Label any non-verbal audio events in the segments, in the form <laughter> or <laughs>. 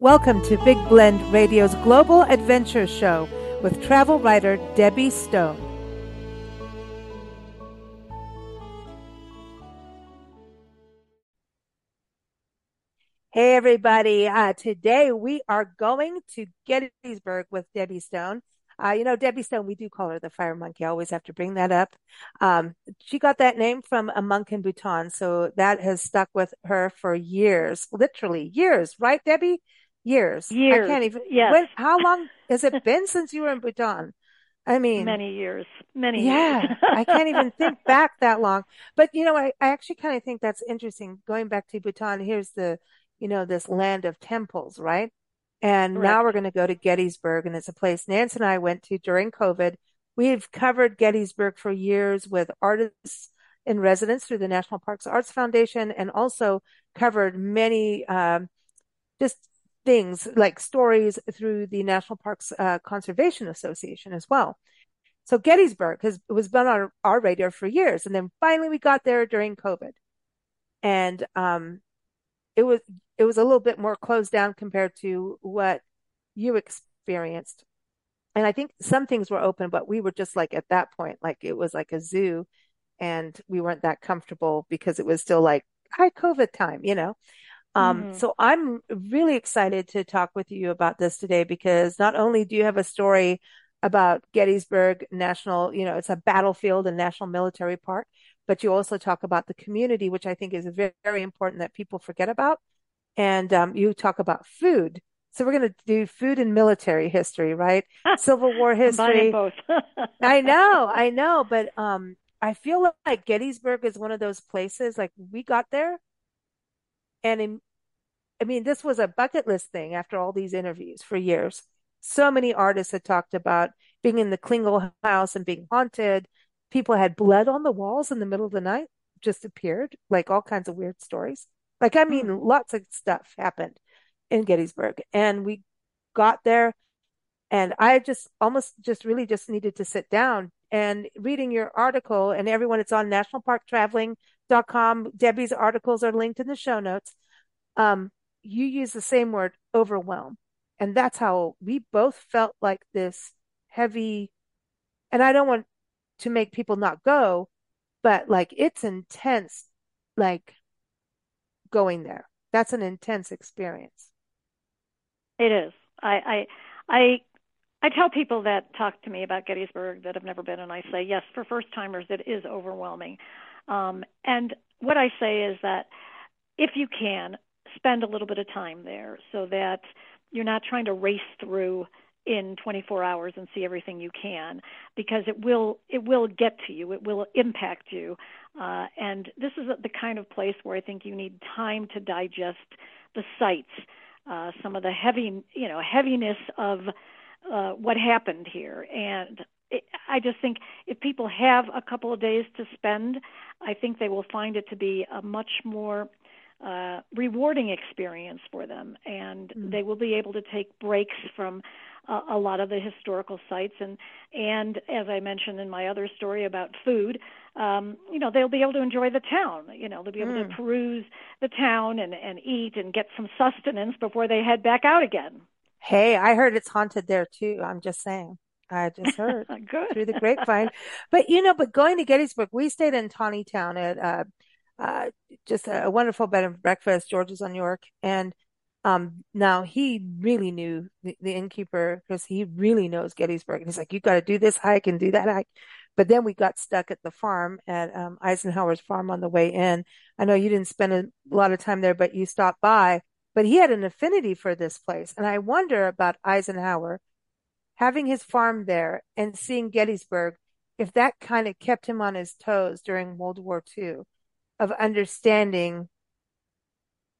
Welcome to Big Blend Radio's Global Adventure Show with travel writer Debbie Stone. Hey, everybody. Uh, today we are going to Gettysburg with Debbie Stone. Uh, you know, Debbie Stone, we do call her the fire monkey. I always have to bring that up. Um, she got that name from a monk in Bhutan. So that has stuck with her for years, literally years, right, Debbie? Years. Years. I can't even. Yes. When, how <laughs> long has it been since you were in Bhutan? I mean, many years. Many yeah, years. I can't even <laughs> think back that long. But you know, I, I actually kind of think that's interesting. Going back to Bhutan, here's the, you know, this land of temples, right? And Correct. now we're going to go to Gettysburg, and it's a place Nance and I went to during COVID. We've covered Gettysburg for years with artists in residence through the National Parks Arts Foundation, and also covered many um, just things like stories through the National Parks uh, Conservation Association as well. So Gettysburg has was been on our radar for years, and then finally we got there during COVID, and um, it was it was a little bit more closed down compared to what you experienced. And I think some things were open, but we were just like at that point, like it was like a zoo, and we weren't that comfortable because it was still like high COVID time, you know. Um, Mhm. so I'm really excited to talk with you about this today because not only do you have a story about Gettysburg National, you know, it's a battlefield and national military park, but you also talk about the community, which I think is very, very important that people forget about. And um, you talk about food. So we're going to do food and military history, right? <laughs> Civil War history. Both. <laughs> I know, I know, but um, I feel like Gettysburg is one of those places. Like we got there, and in, I mean, this was a bucket list thing after all these interviews for years. So many artists had talked about being in the Klingel house and being haunted. People had blood on the walls in the middle of the night, just appeared, like all kinds of weird stories. Like, I mean, Hmm. lots of stuff happened in Gettysburg. And we got there and I just almost just really just needed to sit down and reading your article and everyone, it's on nationalparktraveling.com. Debbie's articles are linked in the show notes. Um, you use the same word, overwhelm. And that's how we both felt like this heavy, and I don't want to make people not go, but like it's intense, like going there. That's an intense experience. It is. I, I, I, I tell people that talk to me about Gettysburg that have never been, and I say, yes, for first timers, it is overwhelming. Um, and what I say is that if you can, spend a little bit of time there so that you're not trying to race through in 24 hours and see everything you can because it will it will get to you. It will impact you. Uh, and this is the kind of place where I think you need time to digest the sights uh, some of the heavy you know heaviness of uh, what happened here. And I just think if people have a couple of days to spend I think they will find it to be a much more uh, rewarding experience for them, and Mm. they will be able to take breaks from uh, a lot of the historical sites. And and as I mentioned in my other story about food, um, you know they'll be able to enjoy the town. You know they'll be able Mm. to peruse the town and and eat and get some sustenance before they head back out again. Hey, I heard it's haunted there too. I'm just saying. I just heard <laughs> Good. through the grapevine. But you know, but going to Gettysburg, we stayed in Taneytown at uh uh just a, a wonderful bed and breakfast, George's on York. And um now he really knew the, the innkeeper because he really knows Gettysburg. And he's like, you got to do this hike and do that hike. But then we got stuck at the farm at um, Eisenhower's farm on the way in. I know you didn't spend a lot of time there, but you stopped by. But he had an affinity for this place. And I wonder about Eisenhower having his farm there and seeing Gettysburg, if that kind of kept him on his toes during World War II of understanding,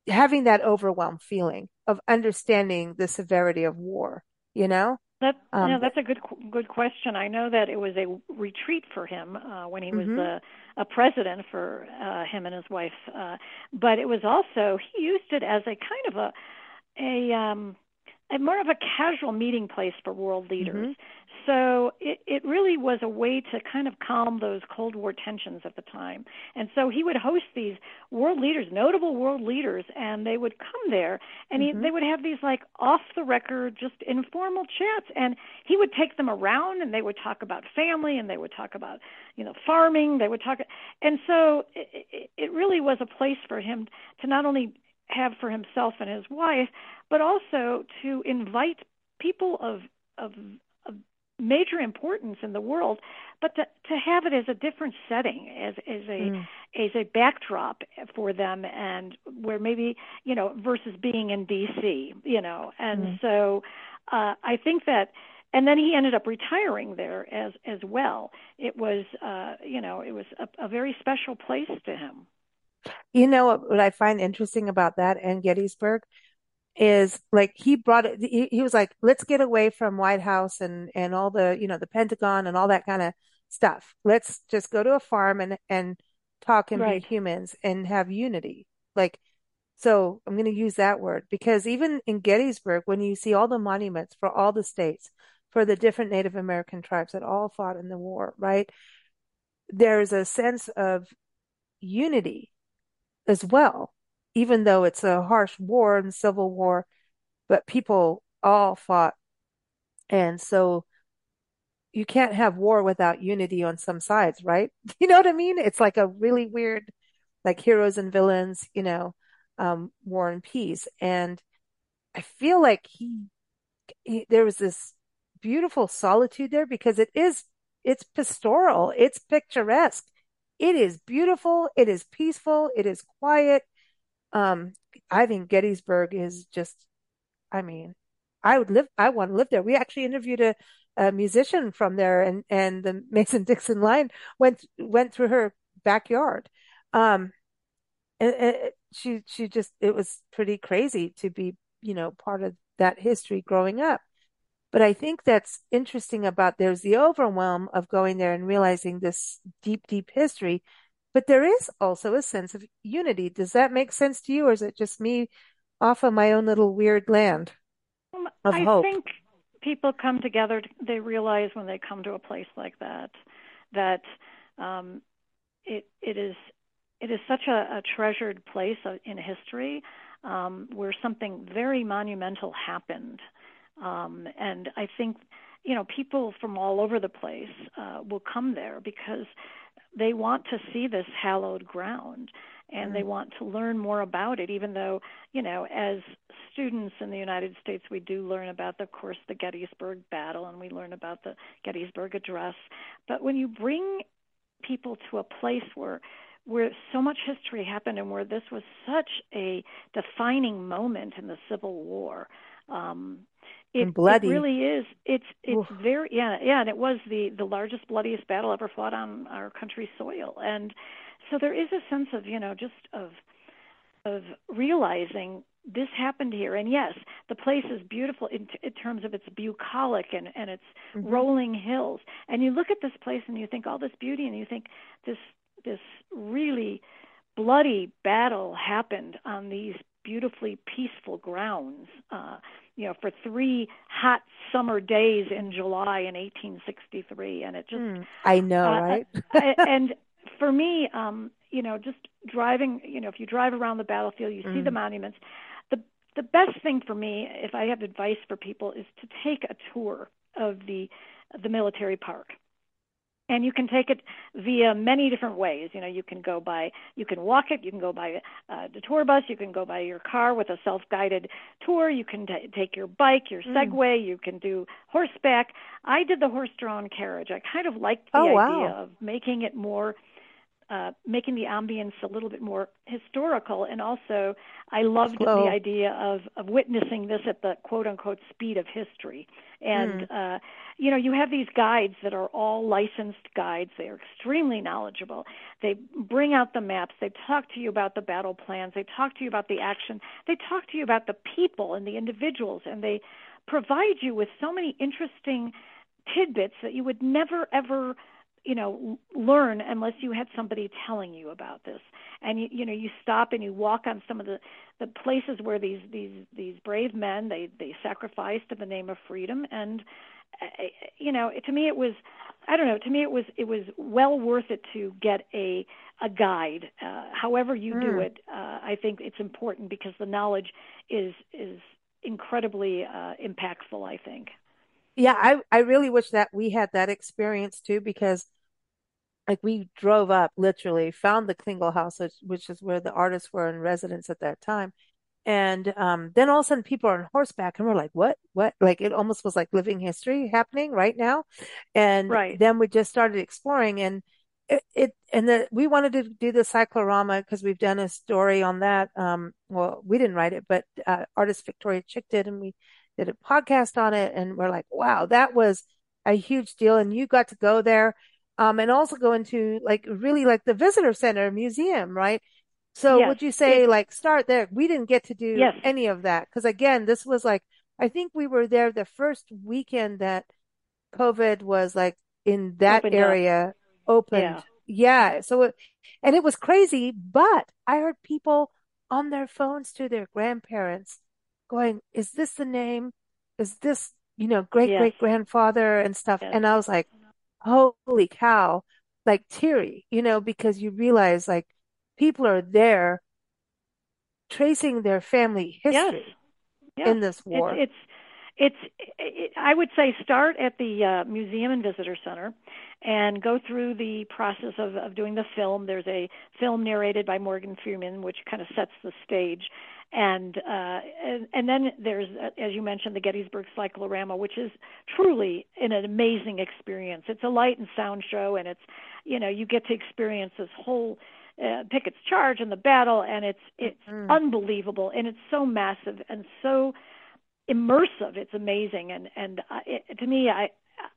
having that overwhelmed feeling of understanding the severity of war, you know? That Um, yeah, that's a good good question. I know that it was a retreat for him uh, when he was Mhm. the a president for uh, him and his wife, uh, but it was also he used it as a kind of a a um, more of a casual meeting place for world leaders. Mhm. so it, it really was a way to kind of calm those Cold War tensions at the time. And so he would host these world leaders, notable world leaders, and they would come there and he, mm-hmm. they would have these like off the record, just informal chats. And he would take them around and they would talk about family and they would talk about, you know, farming. They would talk. And so it, it really was a place for him to not only have for himself and his wife, but also to invite people of of, of major importance in the world, but to, to have it as a different setting, as as a mm. as a backdrop for them, and where maybe you know versus being in D.C. You know, and mm. so uh, I think that. And then he ended up retiring there as as well. It was, uh, you know, it was a, a very special place to him. You know what, I find interesting about that and Gettysburg is like he brought it he, he was like let's get away from white house and and all the you know the pentagon and all that kind of stuff let's just go to a farm and and talk and right. be humans and have unity like so i'm going to use that word because even in gettysburg when you see all the monuments for all the states for the different native american tribes that all fought in the war right there's a sense of unity as well even though it's a harsh war and civil war, but people all fought. And so you can't have war without unity on some sides, right? <laughs> You know what I mean? It's like a really weird, like heroes and villains, you know, um, war and peace. And I feel like he, he there was this beautiful solitude there because it is, it's pastoral, it's picturesque. It is beautiful. It is peaceful. It is quiet. Um, I think Gettysburg is just, I mean, I would live, I want to live there. We actually interviewed a, a musician from there and, and the <laughs> Mason Dixon line went, went through her backyard. Um, and, and she, she just, it was pretty crazy to be, you know, part of that history growing up. But I think that's interesting about there's the overwhelm of going there and realizing this deep, deep history but there is also a sense of unity. Does that make sense to you, or is it just me off of my own little weird land of I hope? I think people come together. They realize when they come to a place like that that um, it it is it is such a, a treasured place in history um, where something very monumental happened, um, and I think you know people from all over the place uh, will come there because they want to see this hallowed ground and they mm. want to learn more about it even though you know as students in the united states we do learn about the, of course the gettysburg battle and we learn about the gettysburg address but when you bring people to a place where where so much history happened and where this was such a defining moment in the civil war um it, bloody. it really is. It's it's Oof. very yeah yeah, and it was the the largest bloodiest battle ever fought on our country's soil, and so there is a sense of you know just of of realizing this happened here and yes the place is beautiful in, t- in terms of its bucolic and and its mm-hmm. rolling hills and you look at this place and you think all this beauty and you think this this really bloody battle happened on these beautifully peaceful grounds uh you know, for three hot summer days in July in 1863, and it just mm, I know, uh, right? <laughs> and for me, um, you know, just driving, you know, if you drive around the battlefield, you mm. see the hmm. monuments. The the best thing for me, if I have advice for people, is to take a tour of the the military park and you can take it via many different ways you know you can go by you can walk it you can go by uh, the tour bus you can go by your car with a self guided tour you can t- take your bike your mm. segway mm. you can do horseback i did the horse drawn carriage i kind of liked the oh, idea wow. of making it more uh, making the ambience a little bit more historical, and also I loved Slow. the idea of of witnessing this at the quote unquote speed of history. And mm. uh, you know, you have these guides that are all licensed guides. They are extremely knowledgeable. They bring out the maps. They talk to you about the battle plans. They talk to you about the action. They talk to you about the people and the individuals, and they provide you with so many interesting tidbits that you would never ever you know learn unless you had somebody telling you about this and you you know you stop and you walk on some of the the places where these these these brave men they they sacrificed in the name of freedom and uh, you know to me it was i don't know to me it was it was well worth it to get a a guide uh, however you mm. do hmm. it uh, i think it's important because the knowledge is is incredibly uh, impactful i think yeah i i really wish that we had that experience too because like we drove up literally found the klingel house which, which is where the artists were in residence at that time. And um, then all of a sudden people are on horseback and we're like what? What? Like it almost was like living history happening right now. And right. then we just started exploring and it, it and the, we wanted to do the cyclorama because we've done a story on that. Um, well we didn't write it but uh, artist victoria chick did and we did a podcast on it and we're like wow that was a huge deal and you got to go there um, and also go into like really like the visitor center museum, right? So yes. would you say like start there? We didn't get to do yes. any of that because again, this was like I think we were there the first weekend that COVID was like in that opened area up. opened. Yeah. yeah. So it, and it was crazy, but I heard people on their phones to their grandparents going, "Is this the name? Is this you know great yes. great grandfather and stuff?" And I was like, holy cow, like teary, you know, because you realize like people are there tracing their family history yes. Yes. in this war. It's, it's, it's it, I would say start at the uh, Museum and Visitor Center and go through the process of, of doing the film. There's a film narrated by Morgan Freeman, which kind of sets the stage and uh, and, and then there's, uh, as you mentioned, the Gettysburg Cyclorama, which is truly an amazing experience. It's a light and sound show, and it's, you know, you get to experience this whole uh, Pickett's charge and the battle, and it's it's mm. unbelievable, and it's so massive and so immersive. It's amazing, and and uh, it, to me, I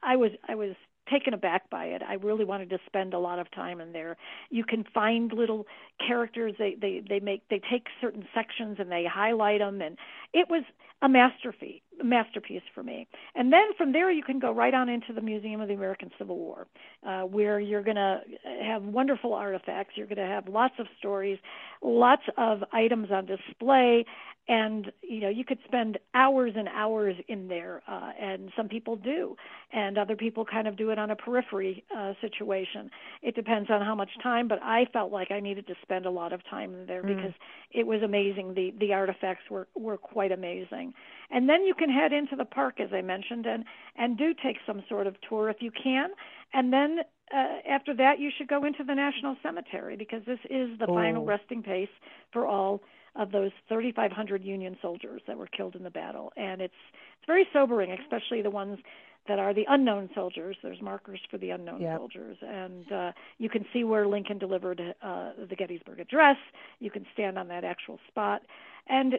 I was I was taken aback by it. I really wanted to spend a lot of time in there. You can find little characters. They they they make they take certain sections and they highlight them, and it was a masterpiece masterpiece for me. And then from there, you can go right on into the Museum of the American Civil War, uh, where you're going to have wonderful artifacts. You're going to have lots of stories, lots of items on display, and you know you could spend hours and hours in there uh, and some people do and other people kind of do it on a periphery uh, situation it depends on how much time but i felt like i needed to spend a lot of time there mm. because it was amazing the the artifacts were were quite amazing and then you can head into the park as i mentioned and and do take some sort of tour if you can and then uh, after that you should go into the national cemetery because this is the oh. final resting place for all of those 3,500 Union soldiers that were killed in the battle, and it's it's very sobering, especially the ones that are the unknown soldiers. There's markers for the unknown yep. soldiers, and uh, you can see where Lincoln delivered uh, the Gettysburg Address. You can stand on that actual spot, and uh,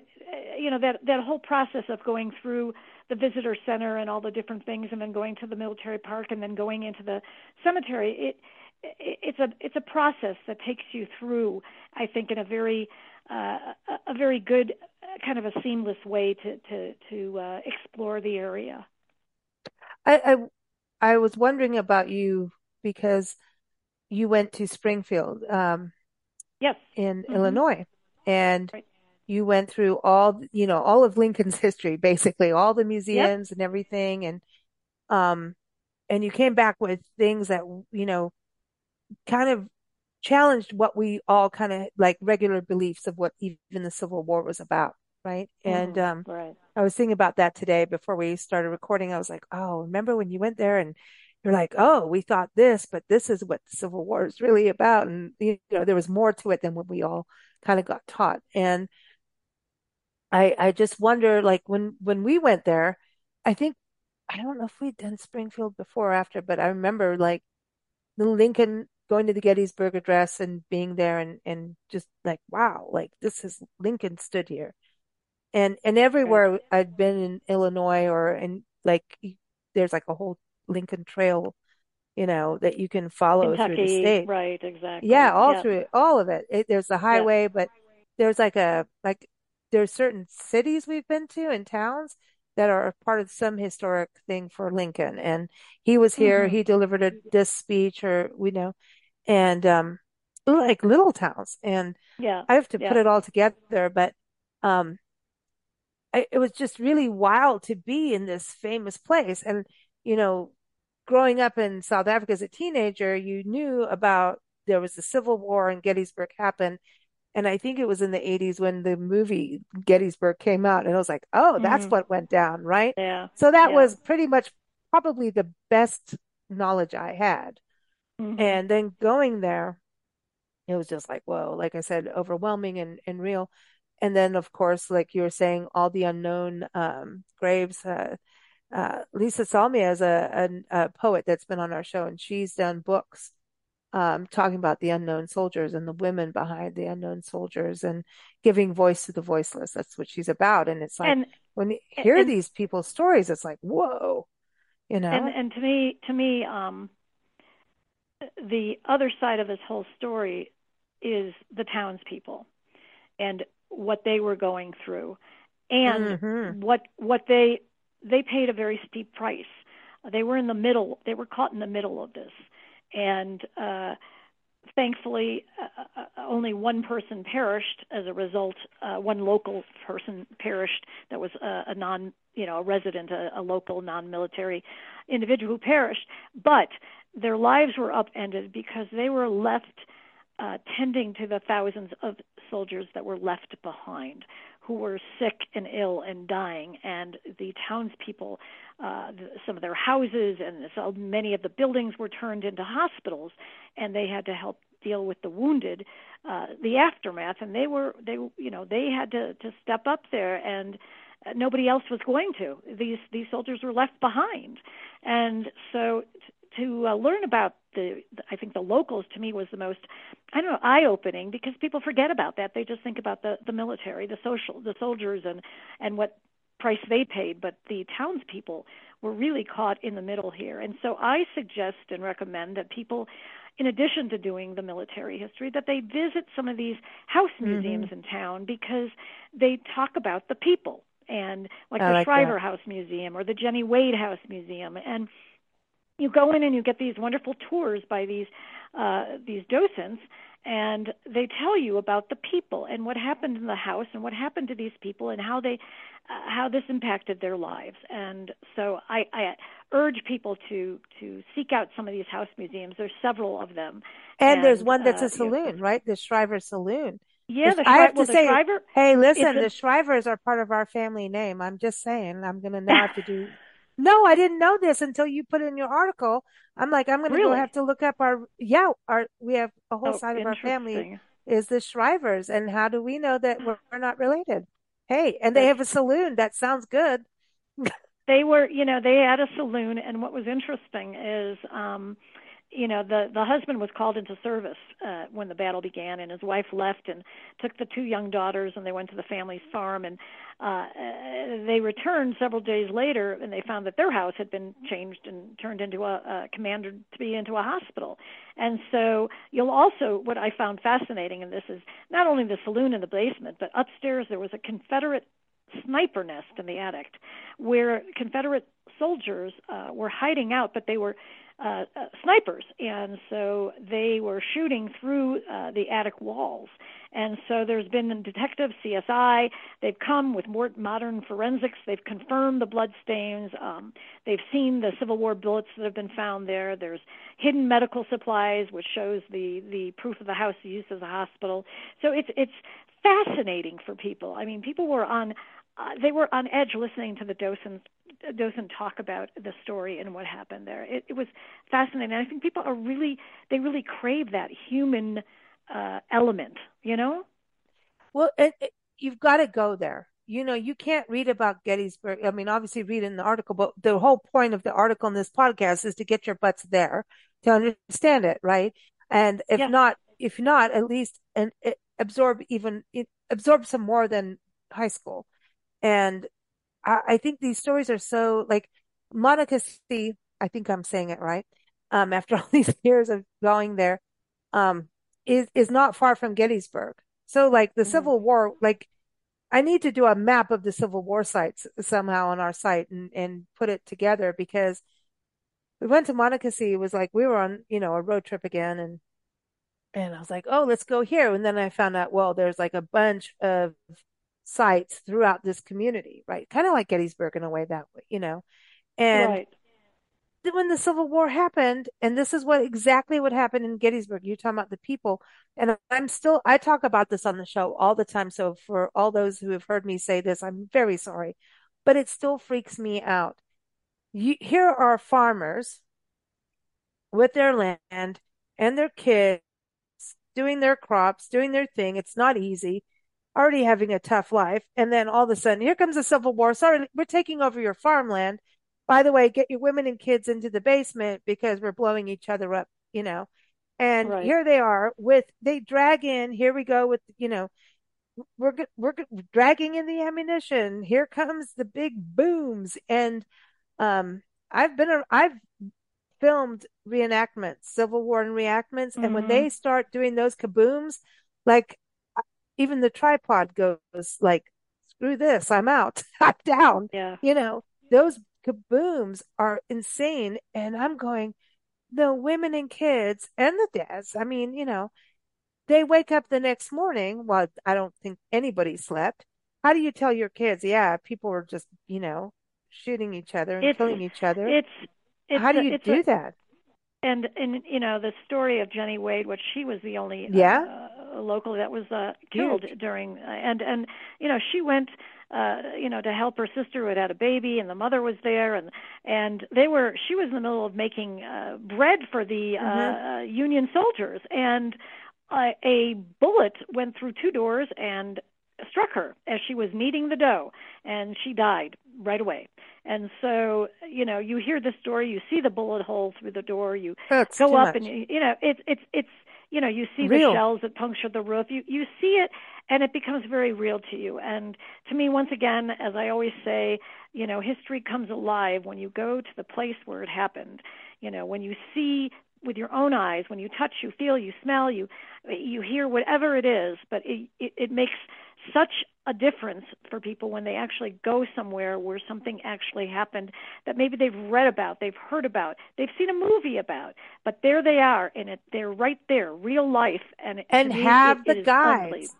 you know that that whole process of going through the visitor center and all the different things, and then going to the military park, and then going into the cemetery. It it's a it's a process that takes you through, I think, in a very uh, a very good kind of a seamless way to to to uh, explore the area. I, I, I was wondering about you because you went to Springfield, um, yes, in mm-hmm. Illinois, and right. you went through all you know all of Lincoln's <laughs> history, basically all the museums yep. and everything, and um, and you came back with things that you know kind of challenged what we all kind of like regular beliefs of what even the Civil War was about. Right. Mm-hmm. And, um, right. I was thinking about that today before we started recording. I was like, Oh, remember when you went there and you're like, Oh, we thought this, but this is what the Civil War is really about. And, you know, there was more to it than what we all kind of got taught. And I, I just wonder, like when, when we went there, I think, I don't know if we'd done Springfield before or after, but I remember like the Lincoln going to the Gettysburg Address and being there and, and just like, wow, like this is Lincoln stood here. And, and everywhere I'd been in Illinois or in like, there's like a whole Lincoln Trail, you know, that you can follow Kentucky, through the state. Right, exactly. Yeah, all through it, all of it. it there's a highway, but there's like a, like, there's certain cities we've been to and towns that are part of some historic thing for Lincoln. And he was here, hmm he delivered a, this speech or we know, and, um, like little towns. And Yeah. I have to put it all together, but, um, I, it was just really wild to be in this famous place. And, you know, growing up in South Africa as a teenager, you knew about there was the Civil War and Gettysburg happened. And I think it was in the 80s when the movie Gettysburg came out. And I was like, oh, that's hmm what went down, right? Yeah. So that Yeah. was pretty much probably the best knowledge I had. hmm And then going there, it was just like, whoa, like I said, overwhelming and, and real. And then, of course, like you were saying, all the unknown um, graves. Uh, uh, Lisa Salmi is a, a, a poet that's been on our show, and she's done books um, talking about the unknown soldiers and the women behind the unknown soldiers and giving voice to the voiceless. That's what she's about. And it's like And when you hear and these people's stories, it's like, whoa, you and know? and to me, to me, um, the other side of this whole story is the townspeople and what they were going through. And hmm what what they they paid a very steep price. They were in the middle they were caught in the middle of this. And uh thankfully uh, uh, uh, only one person perished as a result uh, one local person perished that was a, a non you know a resident a, a local non-military individual who perished. But their lives were upended because they were left uh, tending to the thousands of soldiers that were left behind who were sick and ill and dying. And the townspeople uh, some of their houses and so many of the buildings were turned into hospitals and they had to help deal with the wounded uh, the aftermath. And they were they you know they had to to step up there and uh, nobody else was going to. These these soldiers were left behind. And so to uh, learn about the I think the locals to me was the most I don't know eye opening because people forget about that. They just think about the the military the social the soldiers and and what price they paid. But the townspeople were really caught in the middle here. And so I suggest and recommend that people in addition to doing the military history that they visit some of these house hmm museums in town because they talk about the people. And like I the like that. House Museum or the Jenny Wade House Museum. And you go in and you get these wonderful tours by these uh, these docents, and they tell you about the people and what happened in the house and what happened to these people and how they uh, how this impacted their lives. And so I, I urge people to to seek out some of these house museums. There's several of them, And there's one that's uh, a saloon, right? The Shriver Saloon. yeah, the I Shri- have well to say, Shriver hey, listen, a the Shrivers are part of our family name. I'm just saying, I'm gonna now have to do. No, I didn't know this until you put it in your article. I'm like, I'm gonna go have to look up our, yeah, our, we have a whole oh side of our family is the Shrivers. And how do we know that we're, we're not related? Hey, and they have a saloon. That sounds good. <laughs> they were you know they had a saloon and what was interesting is um you know the the husband was called into service uh when the battle began and his wife left and took the two young daughters and they went to the family's farm and uh they returned several days later and they found that their house had been changed and turned into a, a commanded to be into a hospital. And so you'll also what i found fascinating in this is not only the saloon in the basement but upstairs there was a confederate sniper nest in the attic where Confederate soldiers uh, were hiding out, but they were uh, uh, snipers, and so they were shooting through uh, the attic walls. And so there's been detective CSI. They've come with more modern forensics. They've confirmed the bloodstains. Um, they've seen the Civil War bullets that have been found there. There's hidden medical supplies, which shows the the proof of the house used as a hospital. So it's it's fascinating for people. I mean, people were on uh, they were on edge listening to the docent docent talk about the story and what happened there. It, it was fascinating. I think people are really they really crave that human uh, element. You know? Well, it, it, you've got to go there. You know, you can't read about Gettysburg. I mean, obviously read in the article, but the whole point of the article in this podcast is to get your butts there to understand it, right? And if Yes. not, if not, at least and absorb even absorb some more than high school. And I, I think these stories are so like Monica C. I think I'm saying it right. Um, <laughs> after all these years of going there, um, is is not far from Gettysburg. So like the Mm-hmm. Civil War, like I need to do a map of the Civil War sites somehow on our site and, and put it together because we went to Monocacy. It was like we were on, you know, a road trip again and and I was like, oh, let's go here. And then I found out, well, there's like a bunch of sites throughout this community, right? Kind of like Gettysburg in a way that way, you know. And Right. when the Civil War happened, and this is what exactly what happened in Gettysburg. You're talking about the people, and I'm still I talk about this on the show all the time. So for all those who have heard me say this, I'm very sorry, but it still freaks me out. You, here are farmers with their land and their kids doing their crops, doing their thing. It's not easy, already having a tough life. And then all of a sudden, here comes a civil war. Sorry, we're taking over your farmland. By the way, get your women and kids into the basement because we're blowing each other up, you know. And Right. here they are with, they drag in, here we go with, you know, we're, we're dragging in the ammunition. Here comes the big booms. And, um, I've been, I've filmed reenactments, Civil War reenactments, and when they start doing those kabooms, like even the tripod goes like, screw this, I'm out, <laughs> I'm down. Yeah. You know, those kabooms are insane. And I'm going, the women and kids and the dads, I mean, you know, they wake up the next morning. Well, I don't think anybody slept. How do you tell your kids, yeah, people were just, you know, shooting each other and It's killing each other? it's it's How do you a do that? and and you know the story of Jenny Wade, which she was the only Yeah, uh, local that was uh, killed huge. during, uh, and and you know she went, uh, you know, to help her sister who had had a baby, and the mother was there, and and they were she was in the middle of making uh, bread for the uh, uh, Union soldiers, and a, a bullet went through two doors and struck her as she was kneading the dough, and she died right away. And so, you know, you hear the story, you see the bullet hole through the door, you That's go up and you, you know, it's it's it's you know, you see the shells that puncture the roof. You you see it and it becomes very real to you. And to me once again, as I always say, you know, history comes alive when you go to the place where it happened. You know, when you see with your own eyes, when you touch, you feel, you smell, you you hear whatever it is, but it it, it makes such a difference for people when they actually go somewhere where something actually happened that maybe they've read about, they've heard about, they've seen a movie about, but there they are and it they're right there, real life, and And me it, have the it is unbelievable. guides.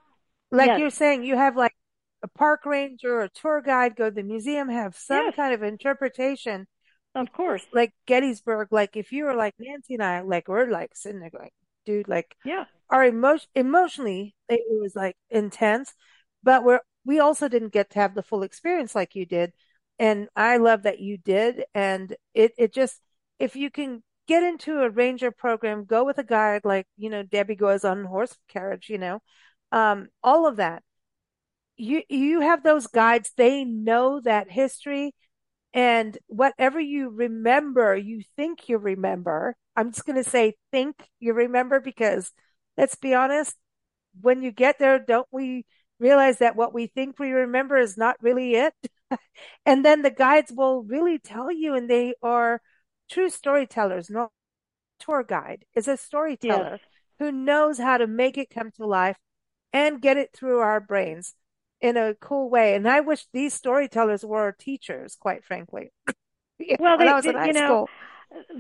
Like Yes, you're saying, you have like a park ranger or a tour guide go to the museum, have some yes, kind of interpretation of course, like Gettysburg, like if you were like Nancy and I, like we're like sitting there going, dude, like yeah, our emotion emotionally it, was like intense, but we're we also didn't get to have the full experience like you did. And I love that you did. And it it just if you can get into a ranger program, go with a guide like, you know, Debbie goes on horse carriage, you know, um, all of that. You you have those guides, they know that history and whatever you remember, you think you remember. I'm just going to say think you remember because let's be honest, when you get there, don't we realize that what we think we remember is not really it? <laughs> And then the guides will really tell you, and they are true storytellers. not tour guide is a yes. storyteller who knows how to make it come to life and get it through our brains in a cool way. And I wish these storytellers were teachers, quite frankly. <laughs> Know, Well, they, I was in they you know, school.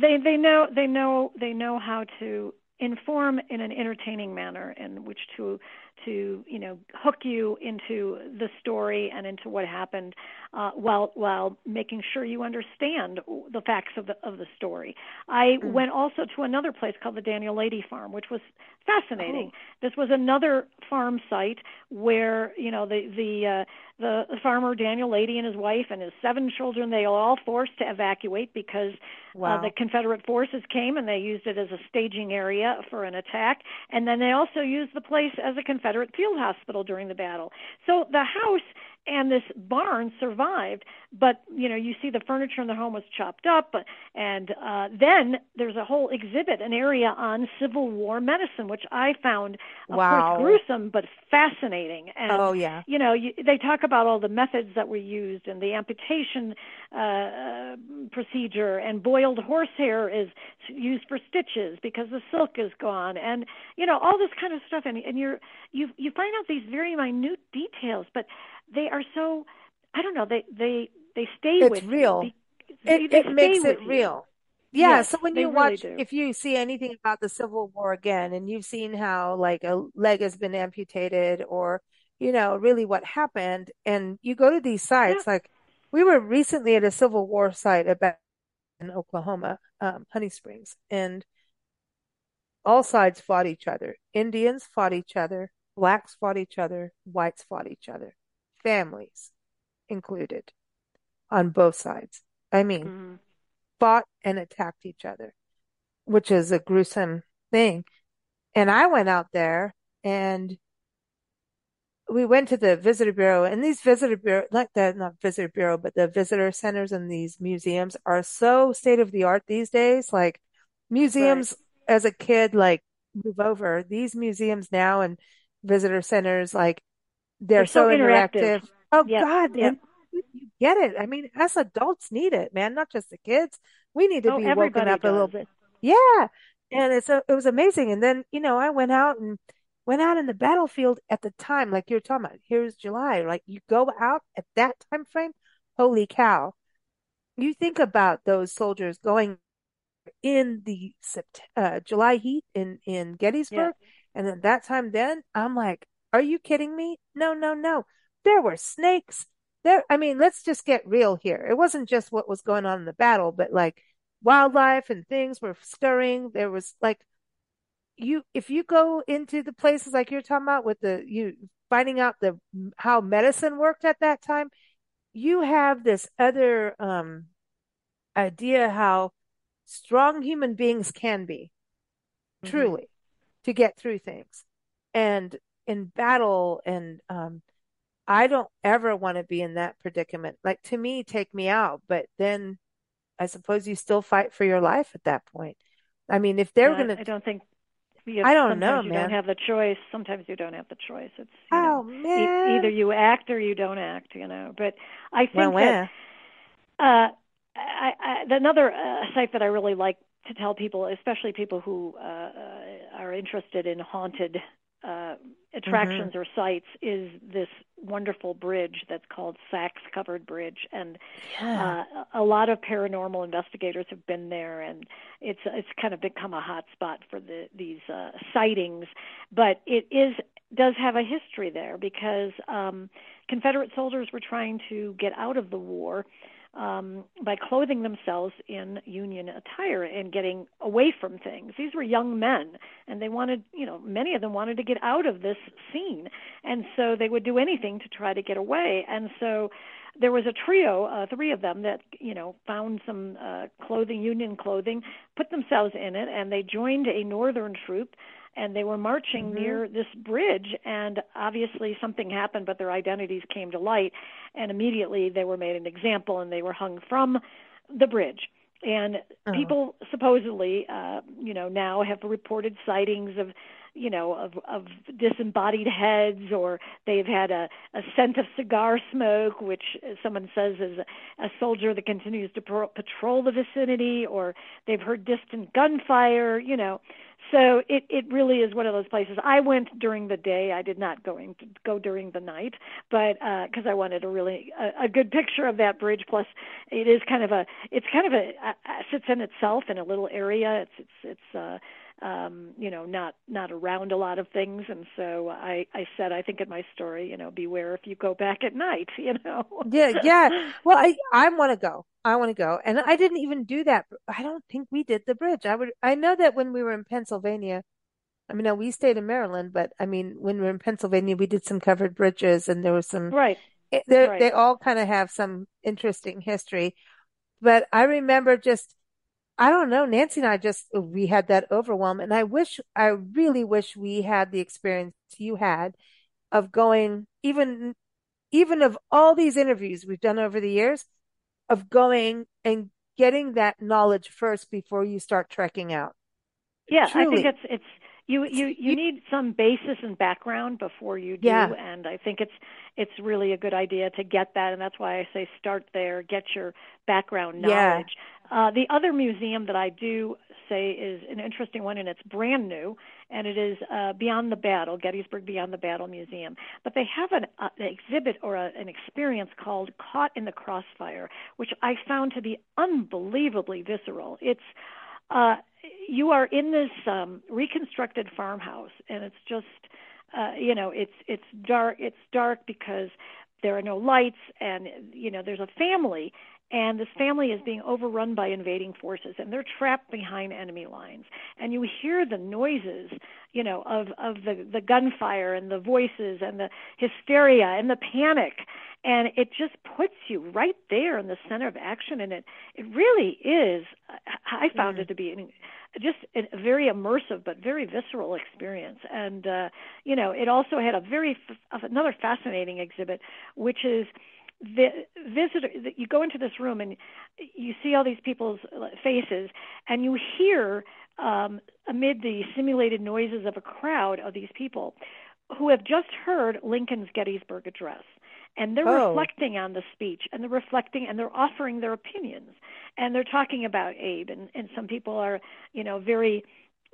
they they know they know they know how to inform in an entertaining manner in which to to you know hook you into the story and into what happened uh, while while making sure you understand the facts of the of the story. I Mm. went also to another place called the Daniel Lady Farm, which was fascinating. Oh, This was another farm site where you know the the uh, the farmer Daniel Lady and his wife and his seven children they were all forced to evacuate because uh, the. Confederate forces came and they used it as a staging area for an attack and then they also used the place as a Confederate field hospital during the battle. So the house and this barn survived, but you know you see the furniture in the home was chopped up, and uh, then there's a whole exhibit, an area on Civil War medicine, which I found, of course, gruesome but fascinating. And Oh, yeah. you know you, they talk about all the methods that were used and the amputation uh, uh, procedure, and boiled horsehair is used for stitches because the silk is gone, and you know all this kind of stuff, and and you're you you find out these very minute details, but they are so I don't know they they they stay It's with real. They, It they it makes it you. real. Yeah, Yes, so when you really watch, do. if you see anything about the Civil War again, and you've seen how like a leg has been amputated, or you know, really what happened, and you go to these Yeah. sites, like we were recently at a Civil War site about in Oklahoma, um, Honey Springs, and all sides fought each other. Indians fought each other, blacks fought each other, whites fought each other, families included on both sides. I mean, hmm fought and attacked each other, which is a gruesome thing. And I went out there and we went to the visitor bureau and these visitor bureau, like the, not visitor bureau, but the visitor centers and these museums are so state of the art these days. Like Right. museums as a kid, like move over these museums now and visitor centers, like they're so so interactive. interactive. Oh Yep. God. Yep. You get it. I mean, us adults need it, man, not just the kids. We need to Oh, be woken up a little bit. Yeah. And it's a, it was amazing. And then, you know, I went out and went out in the battlefield at the time, like you're talking about. Here's July. Like you go out at that time frame. Holy cow. You think about those soldiers going in the uh, July heat in in Yeah. Gettysburg, and at that time, then I'm like, are you kidding me? No, no, no. There were snakes. There, I mean, let's just get real here. It wasn't just what was going on in the battle, but like wildlife and things were scurrying. There was like you, if you go into the places like you're talking about with the you finding out the how medicine worked at that time, you have this other um idea how strong human beings can be hmm truly to get through things and in battle and um I don't ever want to be in that predicament like to me take me out but then I suppose you still fight for your life at that point I mean if they're Yeah. gonna I don't think you I don't know you don't man have the choice. Sometimes you don't have the choice. It's you oh know e- either you act or you don't act. You know. But I well think that uh, I, I, another uh, site that I really like to tell people, especially people who uh, uh, are interested in haunted uh, hmm attractions or sites, is this wonderful bridge that's called Sachs Covered Bridge, and yeah. uh, a lot of paranormal investigators have been there, and it's it's kind of become a hot spot for the these uh, sightings. But it is does have a history there because um, Confederate soldiers were trying to get out of the war um, by clothing themselves in Union attire and getting away from things. These were young men, and they wanted, you know, many of them wanted to get out of this scene, and so they would do anything to try to get away. And so there was a trio, uh, three of them, that you know found some uh, clothing, Union clothing, put themselves in it, and they joined a Northern troop. And they were marching hmm near this bridge, and obviously something happened, but their identities came to light and immediately they were made an example and they were hung from the bridge. And oh. people supposedly uh you know now have reported sightings of you know of of disembodied heads or they've had a a scent of cigar smoke which someone says is a a soldier that continues to pro- patrol the vicinity or they've heard distant gunfire you know so it it really is one of those places i went during the day i did not going to go during the night but because I wanted a really a, a good picture of that bridge. Plus, it is kind of a it's kind of a, a sits in itself in a little area. It's it's it's uh, um, you know not not around a lot of things, and so I I said I think in my story you know beware if you go back at night. <laughs> You know. yeah yeah <laughs> well I I want to go I want to go and I didn't even do that I don't think we did the bridge I would I know that when we were in Pennsylvania I mean, now we stayed in Maryland, but I mean, when we were in Pennsylvania, we did some covered bridges and there was some, right. they Right. they all kind of have some interesting history. But I remember just, I don't know, Nancy and I just, we had that overwhelm. And I wish, I really wish we had the experience you had of going, even, even of all these interviews we've done over the years, of going and getting that knowledge first before you start trekking out. Yeah, I think it's it's you you you need some basis and background before you do yeah, and i think it's it's really a good idea to get that and that's why i say start there get your background yeah. knowledge uh, the other museum that i do say is an interesting one and it's brand new and it is uh, beyond the battle gettysburg beyond the battle museum but they have an, uh, exhibit or a, an experience called caught in the crossfire which i found to be unbelievably visceral it's uh, you are in this um, reconstructed farmhouse, and it's just, uh, you know, it's it's dark. It's dark because there are no lights, and you know, there's a family, and this family is being overrun by invading forces, and they're trapped behind enemy lines, and you hear the noises, you know, of of the the gunfire and the voices and the hysteria and the panic. And it just puts you right there in the center of action. And it it really is i found Mm. it to be an, just a very immersive but very visceral experience. And uh you know it also had a very f- another fascinating exhibit which is the visitor that you go into this room and you see all these people's faces and you hear um amid the simulated noises of a crowd of these people who have just heard Lincoln's Gettysburg Address. And they're Oh, reflecting on the speech and they're reflecting and they're offering their opinions. And they're talking about Abe. And, and some people are, you know, very,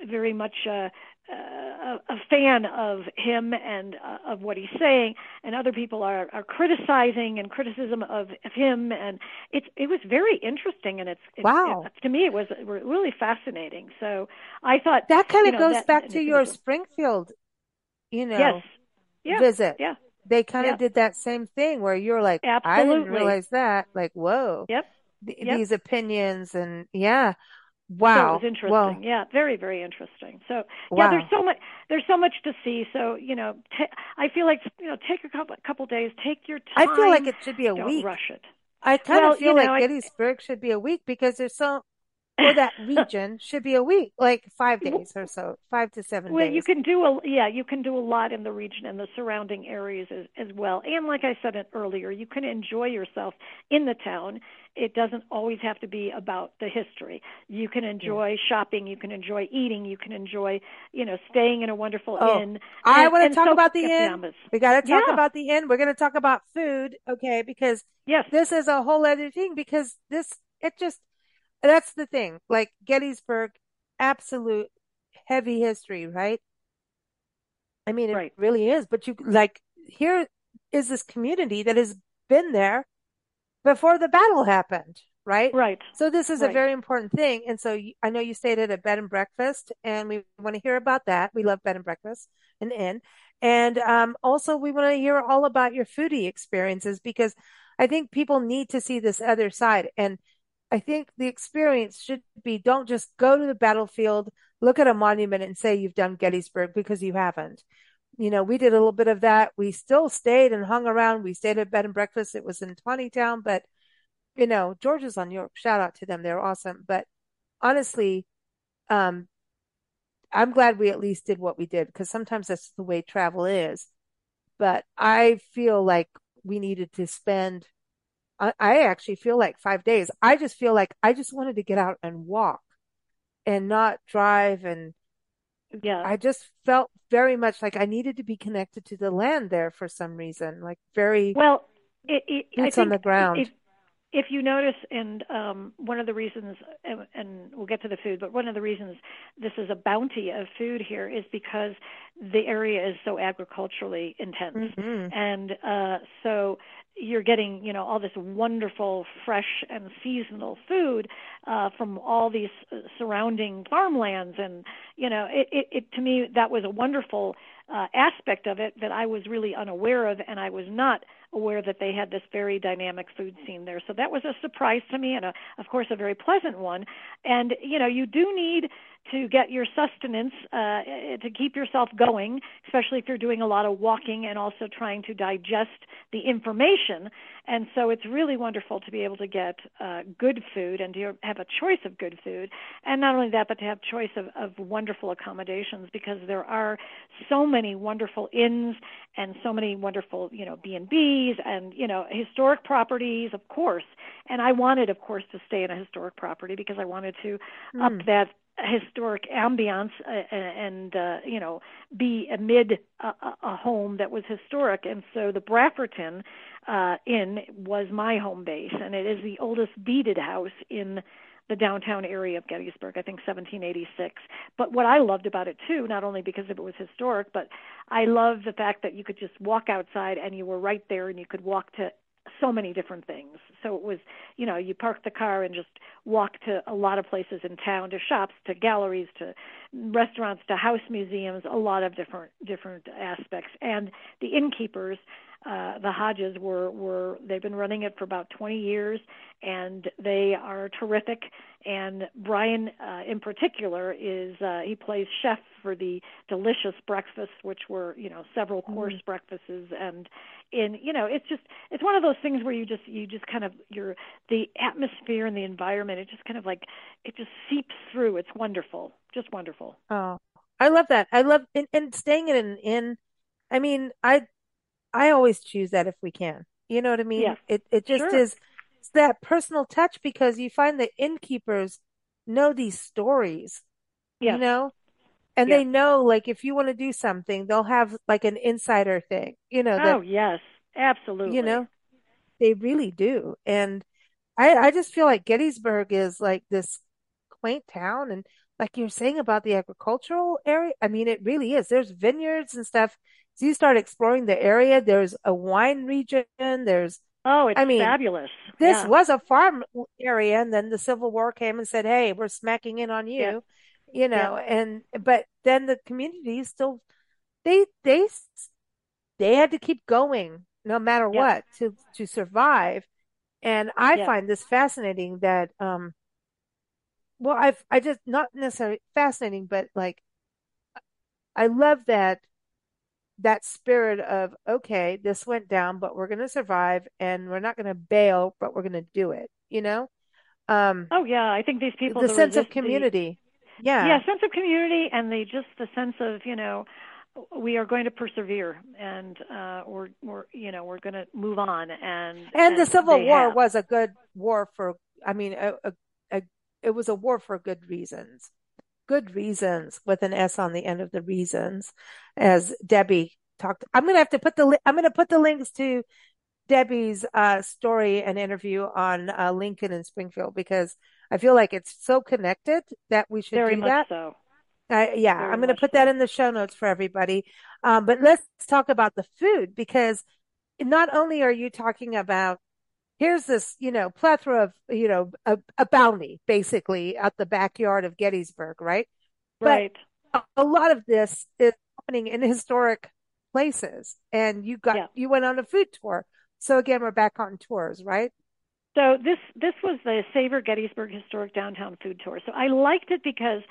very much uh, uh, a fan of him and uh, of what he's saying. And other people are, are criticizing and criticism of, of him. And it's, it was very interesting. And it's, it, it, wow. to me, it was really fascinating. So I thought, That kind you of know, goes that, back to it's in the your. Springfield, you know, Yes. Yeah. visit. Yeah. They kind of Yeah. did that same thing where you're like, I didn't realize that. Like, whoa, Yep. th Yep. these opinions and yeah. So it was interesting. Well, Yeah, very very interesting. So yeah, there's so much there's so much to see. So you know, ta I feel like you know, take a couple couple days, take your time. I feel like it should be a Don't week. rush it. I kind of Well, you feel know, like I Gettysburg should be a week because there's so, for that <laughs> region should be a week, like five days or so, five to seven Well, you can do a yeah, you can do a lot in the region and the surrounding areas as, as well. And like I said earlier, you can enjoy yourself in the town. It doesn't always have to be about the history. You can Yeah. enjoy shopping, you can enjoy eating, you can enjoy, you know, staying in a wonderful Oh, inn I and want to talk soak about the inn. We got to talk Yeah. about the inn. We're going to talk about food, okay? Because Yes. this is a whole other thing because this, it just, that's the thing. Like Gettysburg, absolute heavy history, right? I mean, it Right. really is. But you, like, here is this community that has been there before the battle happened, right? Right. So this is a very important thing. And so you, I know you stayed at a bed and breakfast, and we want to hear about that. We love bed and breakfast and inn. And um, also, we want to hear all about your foodie experiences because I think people need to see this other side. And I think the experience should be don't just go to the battlefield, look at a monument, and say you've done Gettysburg because you haven't. You know, we did a little bit of that. We still stayed and hung around. We stayed at bed and breakfast. It was in Town, but you know, George's on York. Shout out to them. They're awesome. But honestly, um, I'm glad we at least did what we did because sometimes that's the way travel is. But I feel like we needed to spend, I, I actually feel like five days. I just feel like I just wanted to get out and walk and not drive. And Yeah. I just felt very much like I needed to be connected to the land there for some reason, like very Well, it, it, boots on the ground. if if you notice, and um, one of the reasons, and, and we'll get to the food, but one of the reasons this is a bounty of food here is because the area is so agriculturally intense, hmm and uh, so you're getting, you know, all this wonderful, fresh and seasonal food uh, from all these uh, surrounding farmlands, and you know, it, it, it to me that was a wonderful uh, aspect of it that I was really unaware of, and I was not aware that they had this very dynamic food scene there. So that was a surprise to me, and a, of course a very pleasant one. And you know, you do need to get your sustenance uh, to keep yourself going, especially if you're doing a lot of walking and also trying to digest the information. And so it's really wonderful to be able to get uh, good food and to have a choice of good food. And not only that, but to have choice of, of wonderful accommodations because there are so many wonderful inns and so many wonderful, you know, B&Bs and you know historic properties, of course. And I wanted, of course, to stay in a historic property because I wanted to mm. up that historic ambiance uh, and uh, you know be amid a, a home that was historic and so the Brafferton uh, Inn was my home base and it is the oldest beaded house in the downtown area of Gettysburg, I think 1786. But what I loved about it too, not only because it was historic, but I loved the fact that you could just walk outside and you were right there and you could walk to so many different things. So it was, you know, you park the car and just walk to a lot of places in town, to shops, to galleries, to restaurants, to house museums, a lot of different different aspects. And the innkeepers uh, the Hodges were were they've been running it for about 20 years, and they are terrific. And Brian, uh, in particular, is uh, he plays chef for the delicious breakfasts, which were you know several mm-hmm. course mm. breakfasts, and in you know it's just it's one of those things where you just you just kind of your the atmosphere and the environment it just kind of like it just seeps through. It's wonderful, just wonderful. Oh, I love that. I love and, and staying in an inn. I mean, I I always choose that if we can. You know what I mean? Yeah. It it just sure. is it's that personal touch because you find the innkeepers know these stories. Yeah. You know? And yeah. they know like if you want to do something, they'll have like an insider thing. You know, that, Oh yes. Absolutely. You know? They really do. And I I just feel like Gettysburg is like this quaint town and like you're saying about the agricultural area, I mean it really is. There's vineyards and stuff so you start exploring the area. There's a wine region. There's oh, it's I mean, fabulous. This yeah. was a farm area, and then the Civil War came and said, "Hey, we're smacking in on you," yeah. you know. Yeah. And but then the community still they they they had to keep going no matter what to to survive. And I find this fascinating that um well I've I just not necessarily fascinating but like I love that that spirit of okay this went down but we're going to survive and we're not going to bail but we're going to do it you know? Um oh yeah i think these people the sense of community the, yeah. Yeah sense of community and the just the sense of you know we are going to persevere and uh we're we're you know we're going to move on and and, and the civil war have. was a good war for i mean a, a, a it was a war for good reasons good reasons with an S on the end of the reasons, as Debbie talked. I'm going to have to put the, I'm going to put the links to Debbie's uh, story and interview on uh, Lincoln and Springfield because I feel like it's so connected that we should Very do much that. So. Uh, yeah, Very I'm going to put so. that in the show notes for everybody. Um, but let's talk about the food because not only are you talking about here's this, you know, plethora of, you know, a, a bounty basically at the backyard of Gettysburg, right? Right. But a, a lot of this is happening in historic places and you got, yeah. you went on a food tour. So again, we're back on tours, right? So this, this was the Savor Gettysburg Historic Downtown Food Tour. So I liked it because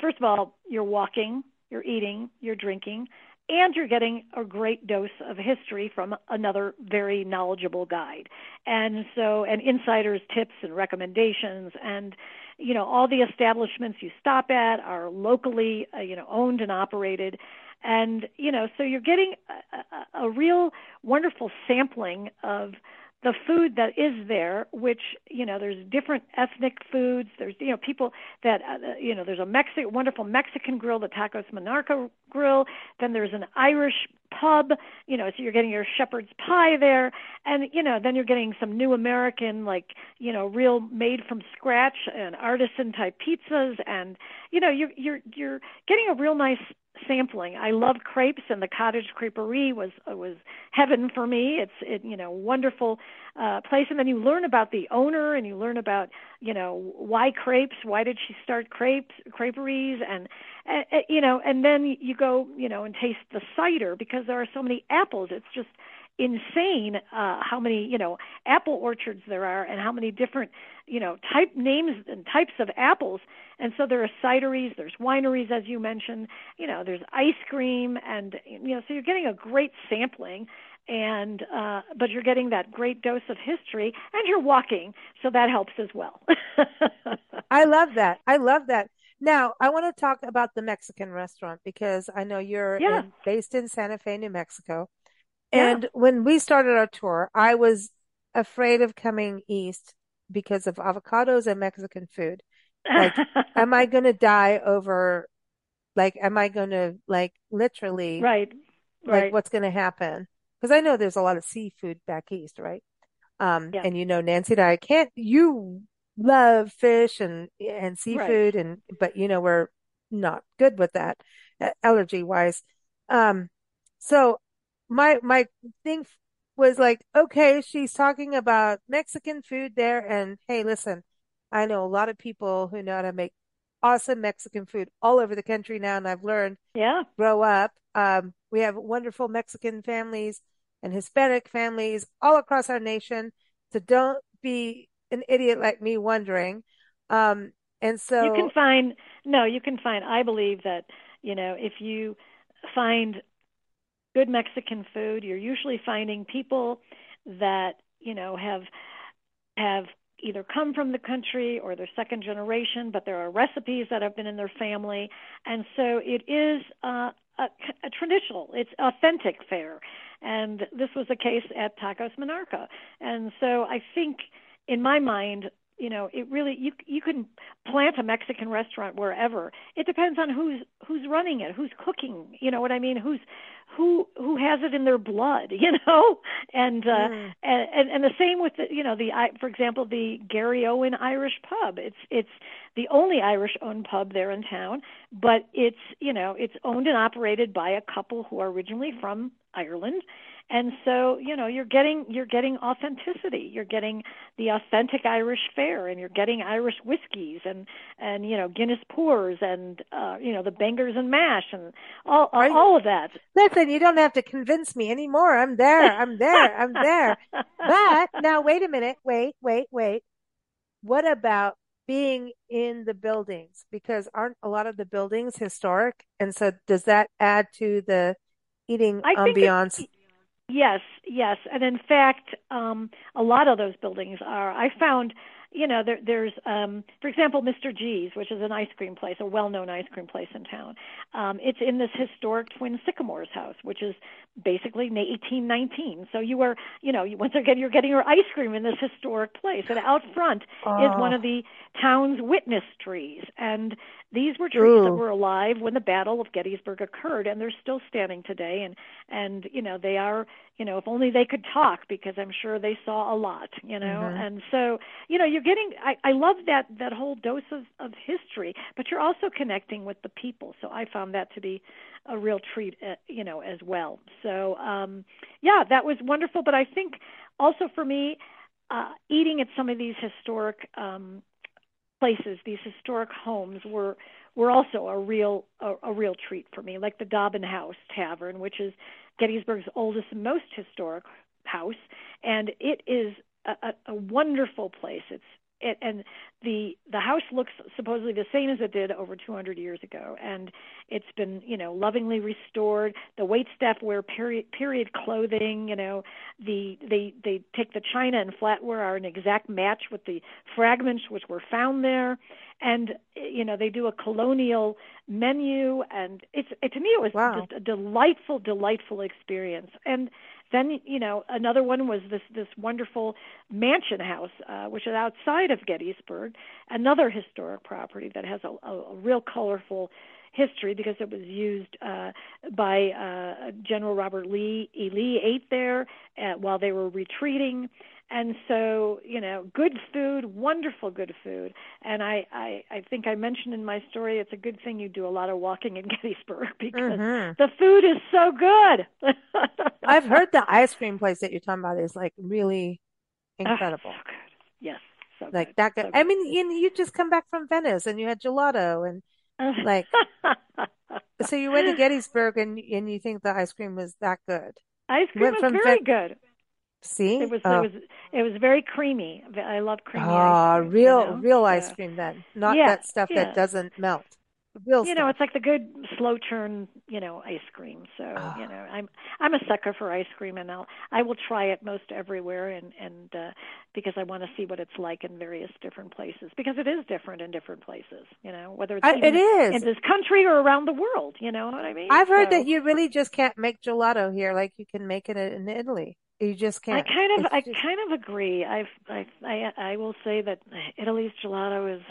first of all, you're walking, you're eating, you're drinking, and you're getting a great dose of history from another very knowledgeable guide. And so, and insiders' tips and recommendations, and you know, all the establishments you stop at are locally, uh, you know, owned and operated. And you know, so you're getting a, a, a real wonderful sampling of the food that is there, which you know, there's different ethnic foods. There's you know people that uh, you know, there's a Mexican, wonderful Mexican grill, the Tacos Monarca grill. Then there's an Irish pub. You know, so you're getting your shepherd's pie there, and you know, then you're getting some new American, like you know, real made from scratch and artisan type pizzas, and you know, you're you're you're getting a real nice sampling. I love crepes, and the cottage creperie was uh, was heaven for me. It's it, you know wonderful uh, place, and then you learn about the owner, and you learn about you know why crepes, why did she start crepes creperies, and uh, you know, and then you go you know and taste the cider because there are so many apples. It's just insane uh, how many you know apple orchards there are and how many different you know type names and types of apples. And so there are cideries there's wineries as you mentioned you know there's ice cream and you know so you're getting a great sampling and uh but you're getting that great dose of history and you're walking so that helps as well. <laughs> I love that. I love that now i want to talk about the mexican restaurant because i know you're yeah. in, based in santa fe new mexico Yeah. And when we started our tour, I was afraid of coming east because of avocados and Mexican food. Like, <laughs> am I going to die over, like, am I going to, like, literally, right. like, Right. what's going to happen? Because I know there's a lot of seafood back east, right? Um, Yeah. and you know, Nancy and I can't, you love fish and, and Right. seafood and, but you know, we're not good with that, uh, allergy wise. Um, so my, my thing was like, okay, she's talking about Mexican food there. And hey, listen, I know a lot of people who know how to make awesome Mexican food all over the country now. And I've learned Yeah. grow up. Um, we have wonderful Mexican families and Hispanic families all across our nation. So don't be an idiot like me wondering. Um, and so You can find no, you can find I believe that, you know, if you find good Mexican food, you're usually finding people that, you know, have have either come from the country or they're second generation, but there are recipes that have been in their family, and so it is uh, a, a traditional, it's authentic fare, and this was the case at Tacos Monarca, and so I think, in my mind, you know, it really you you can plant a Mexican restaurant wherever. It depends on who's who's running it, who's cooking. You know what I mean? Who's who who has it in their blood, <laughs> you know, and uh, mm, and and the same with the you know the for example the Garryowen Irish Pub. It's it's the only Irish owned pub there in town, but it's you know it's owned and operated by a couple who are originally from Ireland. And so, you know, you're getting you're getting authenticity. You're getting the authentic Irish fare, and you're getting Irish whiskeys, and and you know Guinness pours, and uh, you know the bangers and mash, and all you, all of that. listen, you don't have to convince me anymore. I'm there. I'm there. I'm there. But <laughs> now wait a minute. Wait, wait, wait. What about being in the buildings? Because aren't a lot of the buildings historic? And so does that add to the eating I ambiance? Yes, yes, and in fact, um, a lot of those buildings are. I found, you know, there, there's, um, for example, Mr. G's, which is an ice cream place, a well-known ice cream place in town. Um, it's in this historic Twin Sycamores house, which is basically 1819. So you are, you know, you, once again, you're getting your ice cream in this historic place, and out front is one of the town's witness trees, and these were trees that were alive when the Battle of Gettysburg occurred, and they're still standing today. And and you know they are, you know, if only they could talk, because I'm sure they saw a lot, you know. hmm And so you know you're getting. I I love that that whole dose of of history, but you're also connecting with the people. So I found that to be a real treat, uh, you know, as well. So um yeah, that was wonderful. But I think also for me, uh, eating at some of these historic um, places, these historic homes, were were also a real a, a real treat for me. Like the Dobbin House Tavern, which is Gettysburg's oldest and most historic house, and it is a, a, a wonderful place. It's it, and the the house looks supposedly the same as it did over 200 years ago, and it's been you know lovingly restored. The wait staff wear period period clothing. You know the they they take the china and flatware are an exact match with the fragments which were found there, and you know they do a colonial menu, and it's it, to me it was wow. just a delightful delightful experience. And then you know another one was this this wonderful mansion house, uh, which is outside of Gettysburg, another historic property that has a, a, a real colorful history because it was used uh, by uh, General Robert Lee. E. Lee ate there uh, while they were retreating. And so, you know, good food, wonderful good food. And I, I, I think I mentioned in my story, it's a good thing you do a lot of walking in <laughs> Gettysburg because hmm the food is so good. <laughs> I've heard the ice cream place that you're talking about is like really Oh, incredible. so good. Yes, so Like good, that good. so I mean, you, you just come back from Venice and you had gelato and <laughs> like, so you went to Gettysburg and and you think the ice cream was that good. Ice cream was from Ven very good. It see? was it Oh, was it was very creamy. I love creamy ah, you real know. real ice cream then, not yeah, that stuff that doesn't melt. Real You know, it's like the good slow churn, you know, ice cream. So, you Oh, know, I'm I'm a sucker for ice cream and I'll I will try it most everywhere and and uh because I want to see what it's like in various different places because it is different in different places, you know, whether it's I, it even in this country or around the world, you know what I mean? I've heard that you really just can't make gelato here like you can make it in Italy. You just can't. I kind of It's I just kind of agree. I've I I I will say that Italy's gelato is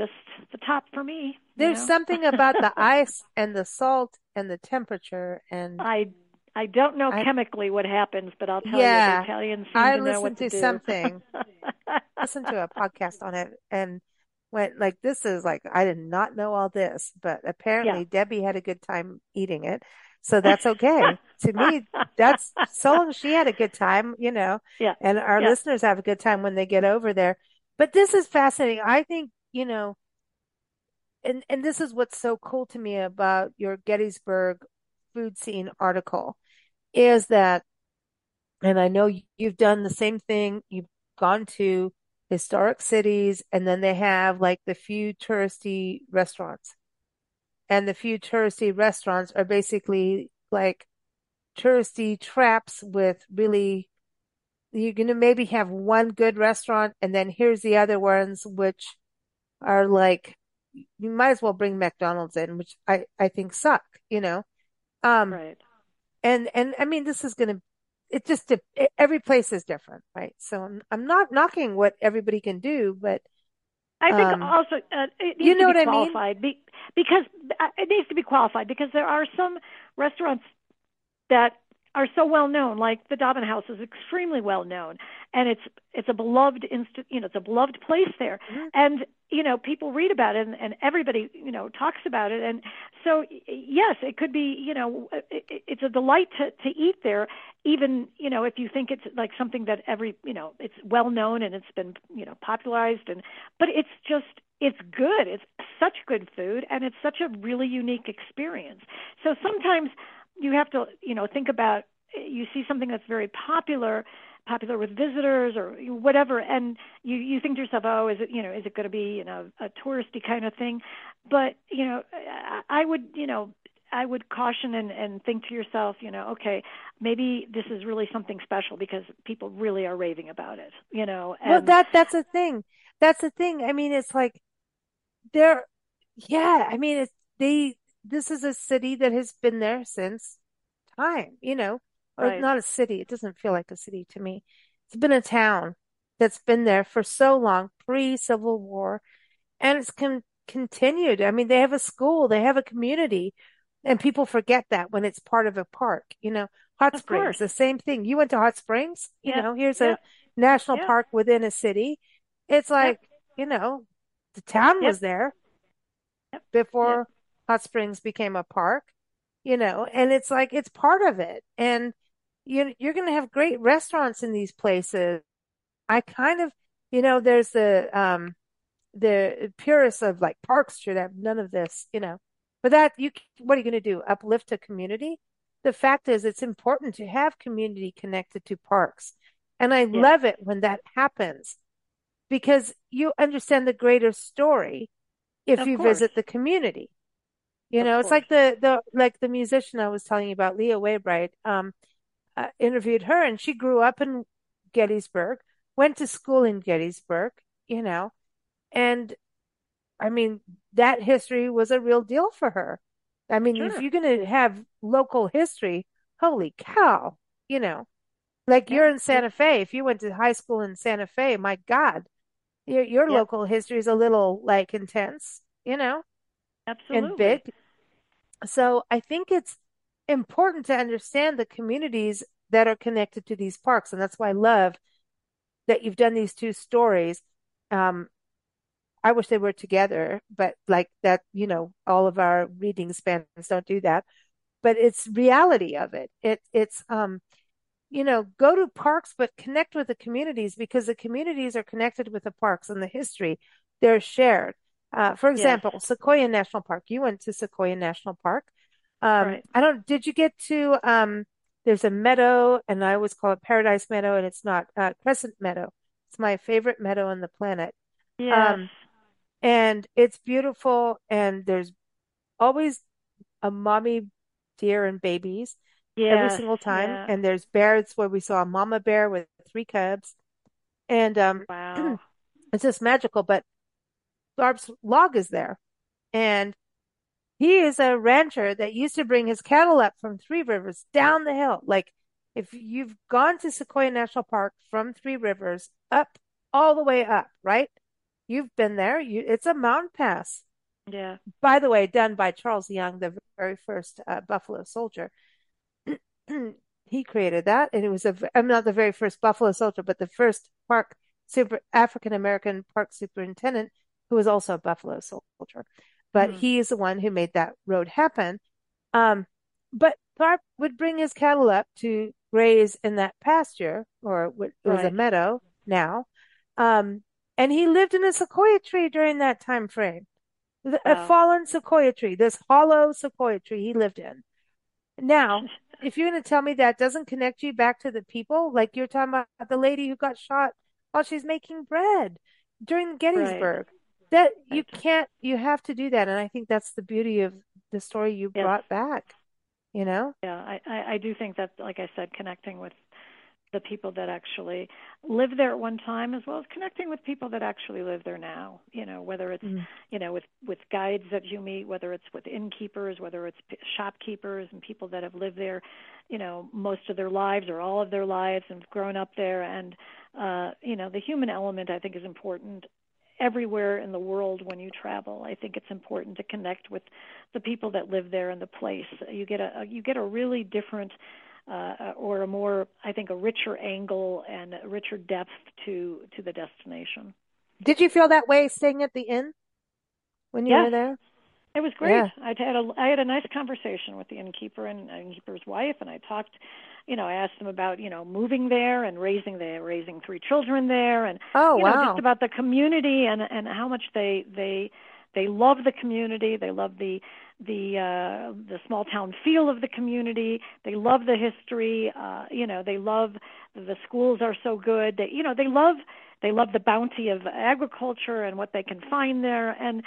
just the top for me, there's know. something about the <laughs> ice and the salt and the temperature and I I don't know I chemically what happens, but I'll tell you the Italians seem I to know what listened to to do. something, <laughs> listened to a podcast on it and went like this is like I did not know all this, but yeah. apparently Debbie had a good time eating it. So that's okay. To me, <laughs> that's so long she had a good time, you know, yeah. and our Yeah. listeners have a good time when they get over there. But this is fascinating. I think, you know, and and this is what's so cool to me about your Gettysburg food scene article is that, and I know you've done the same thing. You've gone to historic cities, and then they have like the few touristy restaurants, and the few touristy restaurants are basically like touristy traps with really. You're gonna maybe have one good restaurant, and then here's the other ones, which are like you might as well bring McDonald's in, which I I think suck, you know. Um, Right. and and I mean, this is gonna. It just every place is different, right? So I'm I'm not knocking what everybody can do, but I think um, also uh, it you needs to know be what I mean? qualified be, because uh, it needs to be qualified because there are some restaurants that are so well known, like the Dobbin House is extremely well known, and it's it's a beloved inst- you know it's a beloved place there, Mhm. and you know people read about it and, and everybody you know talks about it, and so yes, it could be you know it- it's a delight to to eat there, even you know if you think it's like something that every you know it's well known and it's been you know popularized and but it's just it's good. It's such good food and it's such a really unique experience. So sometimes you have to you know think about you see something that's very popular popular with visitors or whatever and you you think to yourself oh is it you know is it going to be you know a touristy kind of thing but you know i I would you know i would caution and and think to yourself you know okay maybe this is really something special because people really are raving about it you know Well, that that's the thing. That's the thing. I mean, it's like they're yeah. I mean, it's they. This is a city that has been there since time, you know, or right not a city. It doesn't feel like a city to me. It's been a town that's been there for so long, pre-Civil War, and it's con continued. I mean, they have a school, they have a community, and people forget that when it's part of a park, you know. Hot of Springs, course the same thing. You went to Hot Springs, you know, here's yeah a national yeah park within a city. It's like, you know, the town was there before Hot Springs became a park, you know, and it's like it's part of it. And you you're going to have great restaurants in these places. I kind of, you know, there's the um the purists of like parks should have none of this, you know. But that you what are you going to do? Uplift a community? The fact is it's important to have community connected to parks. And I yeah love it when that happens because you understand the greater story if of you course visit the community. You of know, it's like the the like the musician I was telling you about, Leah Waybright. Um, uh, interviewed her, and she grew up in Gettysburg, went to school in Gettysburg. You know, and I mean that history was a real deal for her. I mean, if you're going to have local history, holy cow! You know, like yeah you're in Santa Fe. If you went to high school in Santa Fe, my God, your your yep local history is a little like intense. You know, and absolutely big. So I think it's important to understand the communities that are connected to these parks. And that's why I love that you've done these two stories. Um, I wish they were together, but like that, you know, all of our reading spans don't do that. But it's reality of it. It it's um, you know, go to parks, but connect with the communities because the communities are connected with the parks and the history. They're shared. Uh, for yes example, Sequoia National Park. You went to Sequoia National Park. Um, right I don't, did you get to, um, there's a meadow and I always call it Paradise Meadow and it's not, uh, Crescent Meadow. It's my favorite meadow on the planet. yes Um, and it's beautiful and there's always a mommy deer and babies Yeah, every single time. yeah. And there's bears where we saw a mama bear with three cubs. And um, <clears throat> Wow. it's just magical. But Tharp's log is there. And he is a rancher that used to bring his cattle up from Three Rivers down the hill. Like if you've gone to Sequoia National Park from Three Rivers up all the way up, right? You've been there. You, it's a mountain pass. Yeah. By the way, done by Charles Young, the very first uh, Buffalo soldier. <clears throat> he created that, and it was a. I'm not the very first Buffalo soldier, but the first park super African American park superintendent who was also a Buffalo soldier. But Hmm. he is the one who made that road happen. Um, but Tharp would bring his cattle up to graze in that pasture, or it was a meadow now. Um, and he lived in a sequoia tree during that time frame. The- A fallen sequoia tree, this hollow sequoia tree he lived in. Now, <laughs> if you're going to tell me that doesn't connect you back to the people, like you're talking about the lady who got shot while she's making bread during Right. That you can't, you have to do that. And I think that's the beauty of the story you Yes. brought back, you know? Yeah, I, I, I do think that, like I said, connecting with the people that actually lived there at one time, as well as connecting with people that actually live there now. You know, whether it's Mm. you know with with guides that you meet, whether it's with innkeepers, whether it's p- shopkeepers and people that have lived there, you know, most of their lives or all of their lives and grown up there. And uh, you know, the human element I think is important everywhere in the world when you travel. I think it's important to connect with the people that live there and the place. You get a you get a really different uh, or a more I think a richer angle and a richer depth to to the destination. Did you feel that way staying at the inn when you were there? It was great. Yeah. I had a I had a nice conversation with the innkeeper and innkeeper's wife, and I talked. You know, I asked them about you know moving there and raising the raising three children there, and Oh, you know just about the community and and how much they they they love the community. They love the the uh the small town feel of the community. They love the history. Uh, you know, they love the schools are so good. They you know they love they love the bounty of agriculture and what they can find there and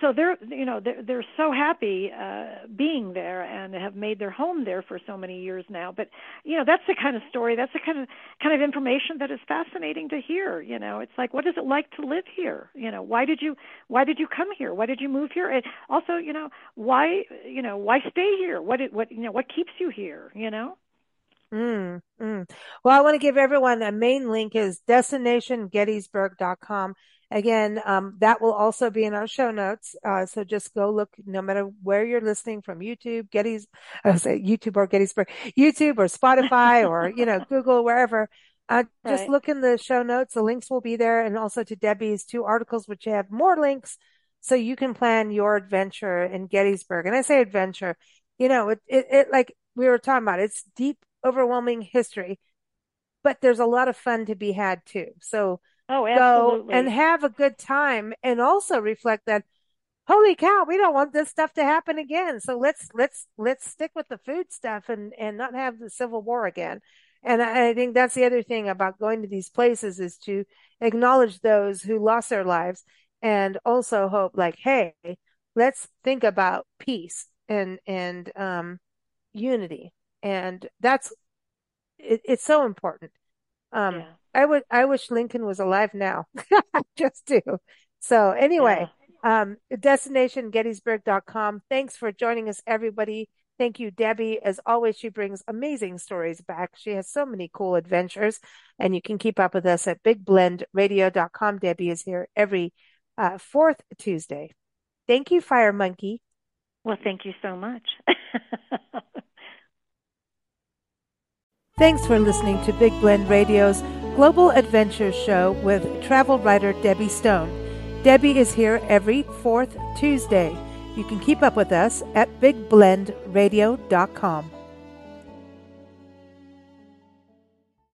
so they're you know they're they're so happy uh being there and have made their home there for so many years now. But you know that's the kind of story that's the kind of kind of information that is fascinating to hear you know. It's like what is it like to live here? You know why did you why did you come here? Why did you move here? And also you know why you know why stay here? What it what you know what keeps you here you know? Mm, mm. Well, I want to give everyone a main link is destinationgettysburg.com. Again, um, that will also be in our show notes. Uh, so just go look, no matter where you're listening from YouTube, Gettys, was say YouTube or Gettysburg, YouTube or Spotify or, <laughs> you know, Google, wherever. Uh, just look in the show notes. The links will be there and also to Debbie's two articles, which have more links so you can plan your adventure in Gettysburg. And I say adventure, you know, it, it, it like we were talking about, it's deep, overwhelming history, but there's a lot of fun to be had too. So oh absolutely. go and have a good time and also reflect that, holy cow, we don't want this stuff to happen again. So let's, let's, let's stick with the food stuff and, and not have the Civil War again. And I, I think that's the other thing about going to these places is to acknowledge those who lost their lives and also hope like, hey, let's think about peace and, and, um, unity. And that's, it, it's so important. Um, yeah I would, I wish Lincoln was alive now. <laughs> I just do. So yeah anyway, um, destinationgettysburg.com. Thanks for joining us, everybody. Thank you, Debbie. As always, she brings amazing stories back. She has so many cool adventures and you can keep up with us at bigblendradio.com. Debbie is here every, uh, fourth Tuesday. Thank you, Fire Monkey. well thank you so much <laughs> Thanks for listening to Big Blend Radio's Global Adventures Show with travel writer Debbie Stone. Debbie is here every fourth Tuesday. You can keep up with us at bigblendradio.com.